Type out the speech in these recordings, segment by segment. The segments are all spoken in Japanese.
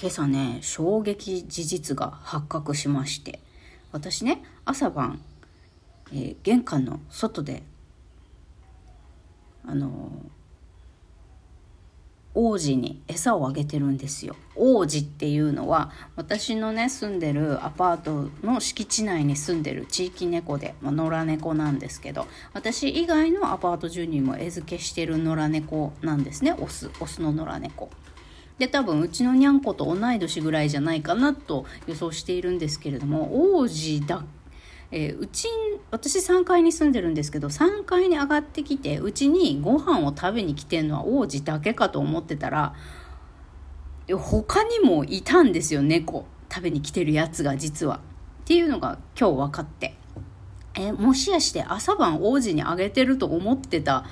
今朝ね衝撃事実が発覚しまして私ね朝晩、えー、玄関の外であの王子に餌をあげてるんですよ。王子っていうのは私のね住んでるアパートの敷地内に住んでる地域猫で、まあ、野良猫なんですけど私以外のアパート住人も餌付けしてる野良猫なんですね。オスオスの野良猫。で多分うちのにゃんこと同い年ぐらいじゃないかなと予想しているんですけれども王子だえー、うち私3階に住んでるんですけど3階に上がってきてうちにご飯を食べに来てんのは王子だけかと思ってたら他にもいたんですよ猫食べに来てるやつが実は。っていうのが今日分かって。えもしやして朝晩王子にあげてると思ってた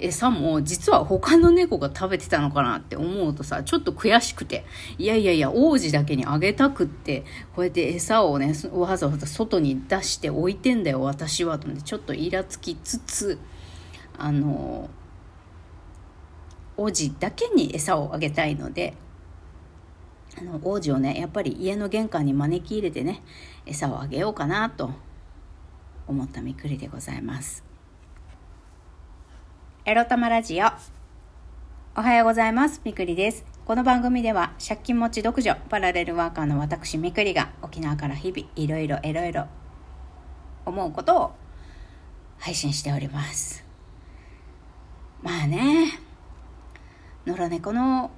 餌も実は他の猫が食べてたのかなって思うとさちょっと悔しくていやいやいや王子だけにあげたくってこうやって餌をねわざわざ外に出して置いてんだよ私はと思ってちょっとイラつきつつあの王子だけに餌をあげたいのであの王子をねやっぱり家の玄関に招き入れてね餌をあげようかなと思ったみくりでございます。エロ玉ラジオ。おはようございます。みくりです。この番組では、借金持ち独女、パラレルワーカーの私みくりが、沖縄から日々、いろいろいろいろ思うことを配信しております。まあね、野良猫の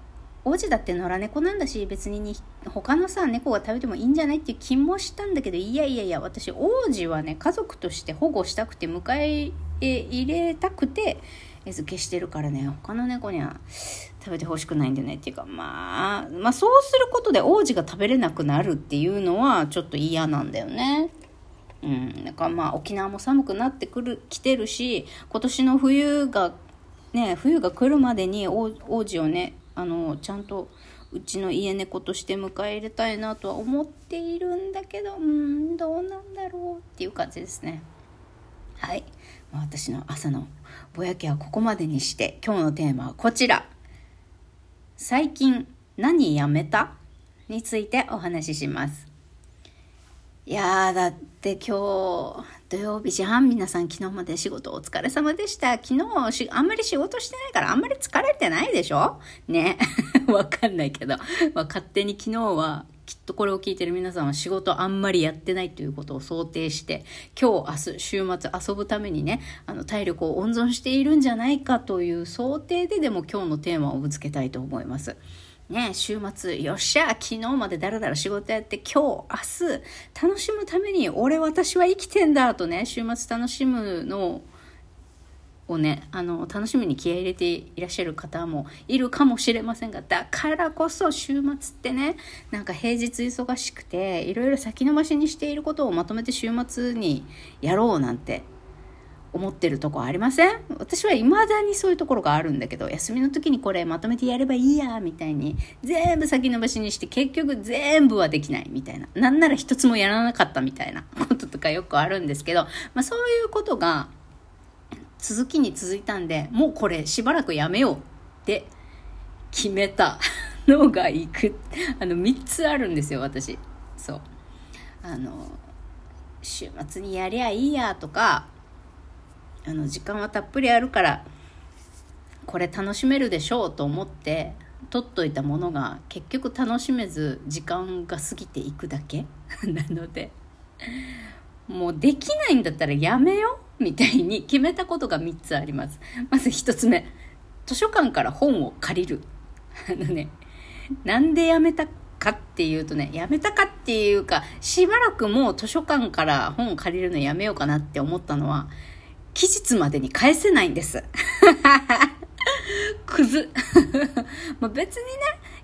王子だって野良猫なんだし別に他のさ猫が食べてもいいんじゃないっていう気もしたんだけどいやいやいや私王子はね家族として保護したくて迎え入れたくて餌付けしてるからね。他の猫には食べてほしくないんだよね。っていうかまあまあそうすることで王子が食べれなくなるっていうのはちょっと嫌なんだよね。うん、だからまあ沖縄も寒くなってくる来てるし今年の冬がね冬が来るまでに王子をねあのちゃんとうちの家猫として迎え入れたいなとは思っているんだけどうんどうなんだろうっていう感じですね。はい。私の朝のぼやきはここまでにして今日のテーマはこちら最近何やめた？についてお話ししますいやだって今日土曜日時半皆さん昨日まで仕事お疲れ様でした。昨日しあんまり仕事してないからあんまり疲れてないでしょ？ね。わかんないけど。まあ、勝手に昨日はきっとこれを聞いてる皆さんは仕事あんまりやってないということを想定して今日明日週末遊ぶためにねあの体力を温存しているんじゃないかという想定ででも今日のテーマをぶつけたいと思います。ね、週末、よっしゃ、昨日までだらだら仕事やって、今日、明日、楽しむために、俺、私は生きてんだ、とね、週末楽しむのをね、あの、楽しみに気合い入れていらっしゃる方もいるかもしれませんが、だからこそ週末ってね、なんか平日忙しくて、いろいろ先延ばしにしていることをまとめて週末にやろうなんて思ってるとこありません？私は未だにそういうところがあるんだけど、休みの時にこれまとめてやればいいや、みたいに、全部先延ばしにして結局全部はできないみたいな。なんなら一つもやらなかったみたいなこととかよくあるんですけど、まあそういうことが続きに続いたんで、もうこれしばらくやめようって決めた のがいく。あの、3つあるんですよ、私。そう。あの、週末にやりゃいいやとか、あの時間はたっぷりあるからこれ楽しめるでしょうと思って取っといたものが結局楽しめず時間が過ぎていくだけ なのでもうできないんだったらやめようみたいに決めたことが3つありますまず1つ目図書館から本を借りるあのねなんでやめたかっていうとねやめたかっていうかしばらくもう図書館から本を借りるのやめようかなって思ったのは期日までに返せないんです。クズ。まあ別にね、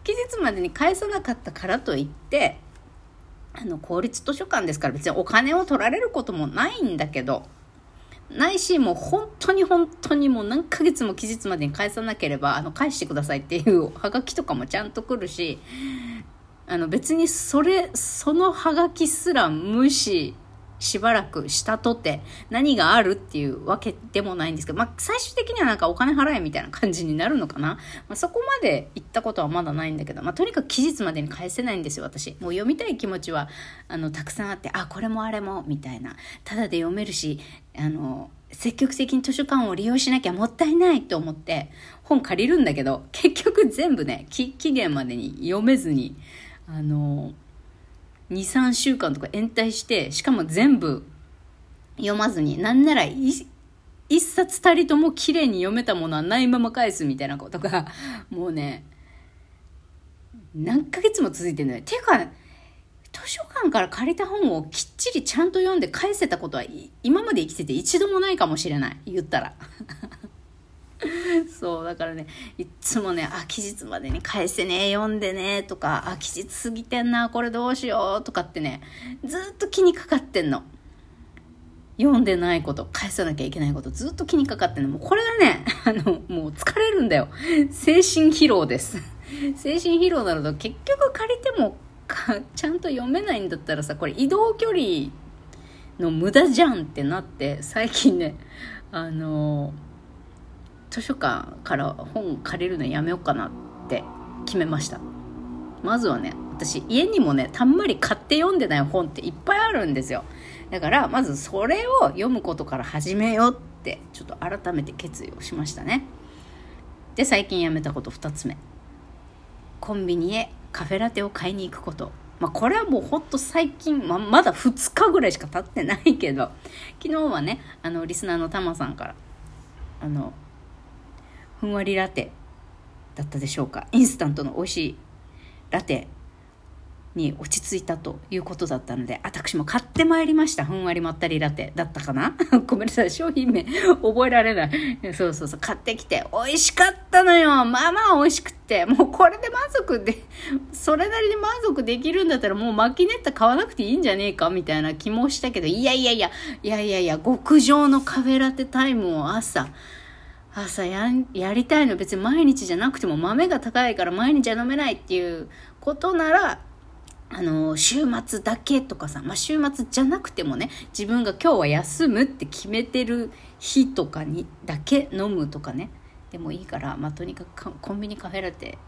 期日までに返さなかったからといって、あの、公立図書館ですから別にお金を取られることもないんだけど、ないし、もう本当に本当にもう何ヶ月も期日までに返さなければ、あの、返してくださいっていうハガキとかもちゃんと来るし、あの別にそれ、そのハガキすら無視しばらくしたとて何があるっていうわけでもないんですけど、まあ、最終的にはなんかお金払えみたいな感じになるのかな。まあ、そこまで行ったことはまだないんだけど、まあ、とにかく期日までに返せないんですよ、私。もう読みたい気持ちは、あの、たくさんあって、あ、これもあれも、みたいな。ただで読めるし、あの、積極的に図書館を利用しなきゃもったいないと思って本借りるんだけど結局全部ね期限までに読めずにあの23週間とか延滞してしかも全部読まずになんなら一冊たりとも綺麗に読めたものはないまま返すみたいなことがもうね何ヶ月も続いてるのよ。ていうか図書館から借りた本をきっちりちゃんと読んで返せたことは今まで生きてて一度もないかもしれない言ったら そうだからねいっつもねあ期日までに返せね読んでねとかあ期日過ぎてんなこれどうしようとかってねずっと気にかかってんの。読んでないこと返さなきゃいけないことずっと気にかかってんの。もうこれがね あのもう疲れるんだよ。精神疲労です。精神疲労なると結局借りてもかちゃんと読めないんだったらさこれ移動距離の無駄じゃんってなって最近ねあの図書館から本借りるのやめようかなって決めました。まずはね私家にもねたんまり買って読んでない本っていっぱいあるんですよ。だからまずそれを読むことから始めようってちょっと改めて決意をしましたね。で最近やめたこと2つ目。コンビニへカフェラテを買いに行くこと。まあ、これはもうほんと最近、ままだ2日ぐらいしか経ってないけど。昨日はねあのリスナーのタマさんからあのふんわりラテだったでしょうか。インスタントの美味しいラテに落ち着いたということだったので私も買ってまいりました。ふんわりまったりラテだったかな。ごめんなさい。商品名 覚えられない。そうそうそう。買ってきて美味しかったのよ。まあまあ美味しくって。もうこれで満足でそれなりに満足できるんだったらもうマキネッタ買わなくていいんじゃねえか？みたいな気もしたけど。いやいやいやいやいやいや極上のカフェラテタイムを朝朝ややりたいの別に毎日じゃなくても豆が高いから毎日は飲めないっていうことならあの週末だけとかさ、まあ、週末じゃなくてもね自分が今日は休むって決めてる日とかにだけ飲むとかねでもいいから、まあ、とにかくコンビニカフェラテ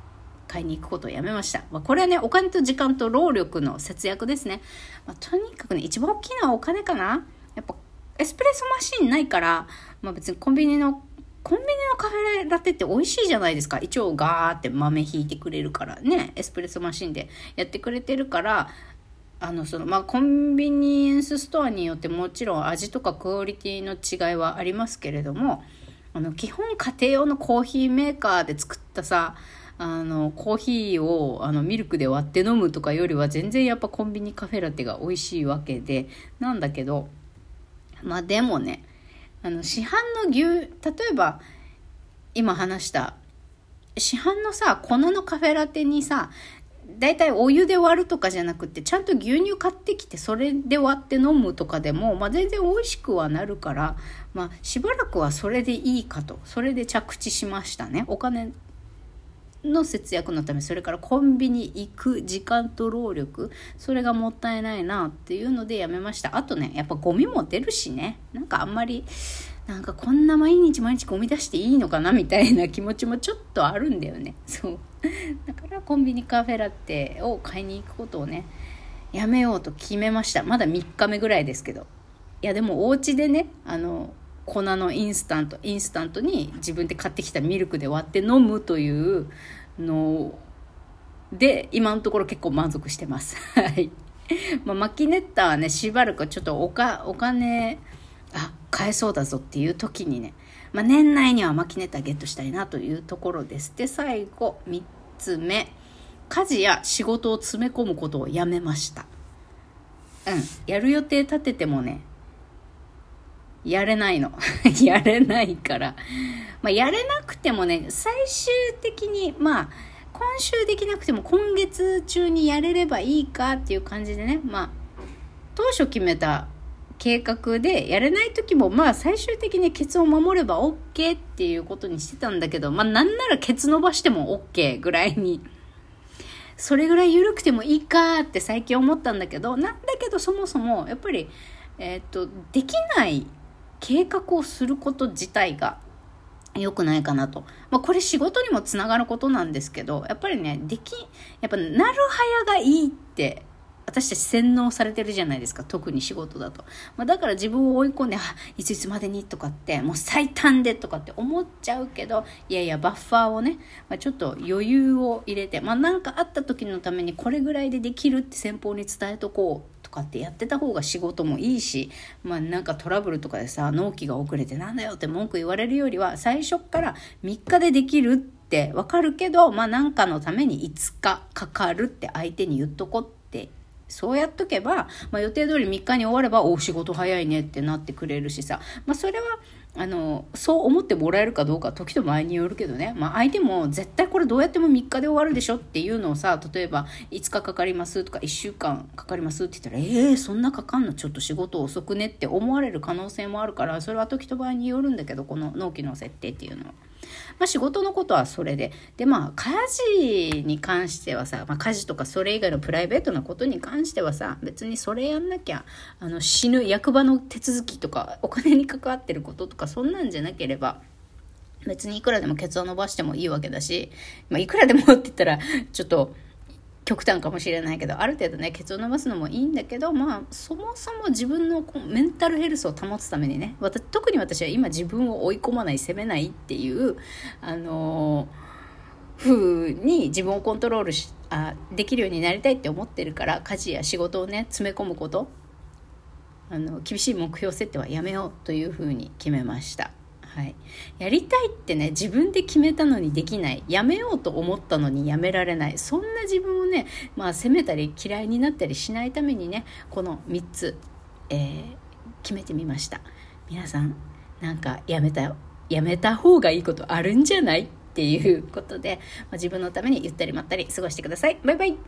買いに行くことをやめました。まあ、これはね、お金と時間と労力の節約ですね。まあ、とにかくね、一番大きいのはお金かなやっぱ、エスプレッソマシンないから、まあ、別にコンビニのコンビニのカフェラテって美味しいじゃないですか。一応ガーって豆ひいてくれるからね。エスプレッソマシンでやってくれてるから、あの、その、まあ、コンビニエンスストアによってもちろん味とかクオリティの違いはありますけれども、あの、基本家庭用のコーヒーメーカーで作ったさ、あの、コーヒーをあのミルクで割って飲むとかよりは全然やっぱコンビニカフェラテが美味しいわけで、なんだけど、まあでもね、あの市販の牛例えば今話した市販のさ粉のカフェラテにさだいたいお湯で割るとかじゃなくてちゃんと牛乳買ってきてそれで割って飲むとかでも、まあ、全然美味しくはなるから、まあ、しばらくはそれでいいかと。それで着地しましたね。お金の節約のためそれからコンビニ行く時間と労力それがもったいないなっていうのでやめました。あとねやっぱゴミも出るしね。なんかあんまりなんかこんな毎日毎日ゴミ出していいのかなみたいな気持ちもちょっとあるんだよね。そう。だからコンビニカフェラテを買いに行くことをねやめようと決めました。まだ3日目ぐらいですけど。いやでもお家でねあの粉のインスタントインスタントに自分で買ってきたミルクで割って飲むというので今のところ結構満足してます。はい。まあ、マキネッタはねしばらくちょっとおかお金あ買えそうだぞっていう時にね、まあ、年内にはマキネッタゲットしたいなというところです。で最後3つ目家事や仕事を詰め込むことをやめました。うん、やる予定立ててもねやれないの。やれないから。まあ、やれなくてもね、最終的に、まあ、今週できなくても今月中にやれればいいかっていう感じでね、まあ、当初決めた計画でやれない時もまあ最終的にケツを守れば OK っていうことにしてたんだけどまあなんならケツ伸ばしても OK ぐらいにそれぐらい緩くてもいいかって最近思ったんだけどなんだけどそもそもやっぱりえっ、とできない計画をすること自体が良くないかなと。まあ、これ仕事にもつながることなんですけど、やっぱりね、でき、やっぱなる早がいいって私たち洗脳されてるじゃないですか特に仕事だと、まあ、だから自分を追い込んでいついつまでにとかってもう最短でとかって思っちゃうけどいやいやバッファーをね、まあ、ちょっと余裕を入れてまあかあった時のためにこれぐらいでできるって先方に伝えとこうかってやってた方が仕事もいいしまあなんかトラブルとかでさ納期が遅れてなんだよって文句言われるよりは最初から3日でできるってわかるけどまあなんかのために5日かかるって相手に言っとこってそうやっとけば、まあ、予定通り3日に終われば、お仕事早いねってなってくれるしさ、まあ、それは、あの、そう思ってもらえるかどうか時と場合によるけどね、まあ、相手も絶対これどうやっても3日で終わるでしょっていうのをさ、例えば5日かかりますとか1週間かかりますって言ったら、ええー、そんなかかんの？ちょっと仕事遅くねって思われる可能性もあるから、それは時と場合によるんだけど、この納期の設定っていうのは。まあ、仕事のことはそれで。で、まあ、家事に関してはさ、まあ、家事とかそれ以外のプライベートなことに関してはさ、別にそれやんなきゃ、あの、死ぬ役場の手続きとか、お金に関わってることとか、そんなんじゃなければ、別にいくらでもケツを伸ばしてもいいわけだし、まあ、いくらでもって言ったら、ちょっと、極端かもしれないけどある程度ねケツを伸ばすのもいいんだけどまあそもそも自分のこうメンタルヘルスを保つためにね私特に私は今自分を追い込まない責めないっていうあのー、風に自分をコントロールしあできるようになりたいって思ってるから家事や仕事をね詰め込むことあの厳しい目標設定はやめようというふうに決めました。はい、やりたいってね自分で決めたのにできない。やめようと思ったのにやめられない。そんな自分をね、まあ、責めたり嫌いになったりしないためにねこの3つ、えー、決めてみました。皆さんなんかやめたやめた方がいいことあるんじゃない？っていうことで、まあ、自分のためにゆったりまったり過ごしてください。バイバイ。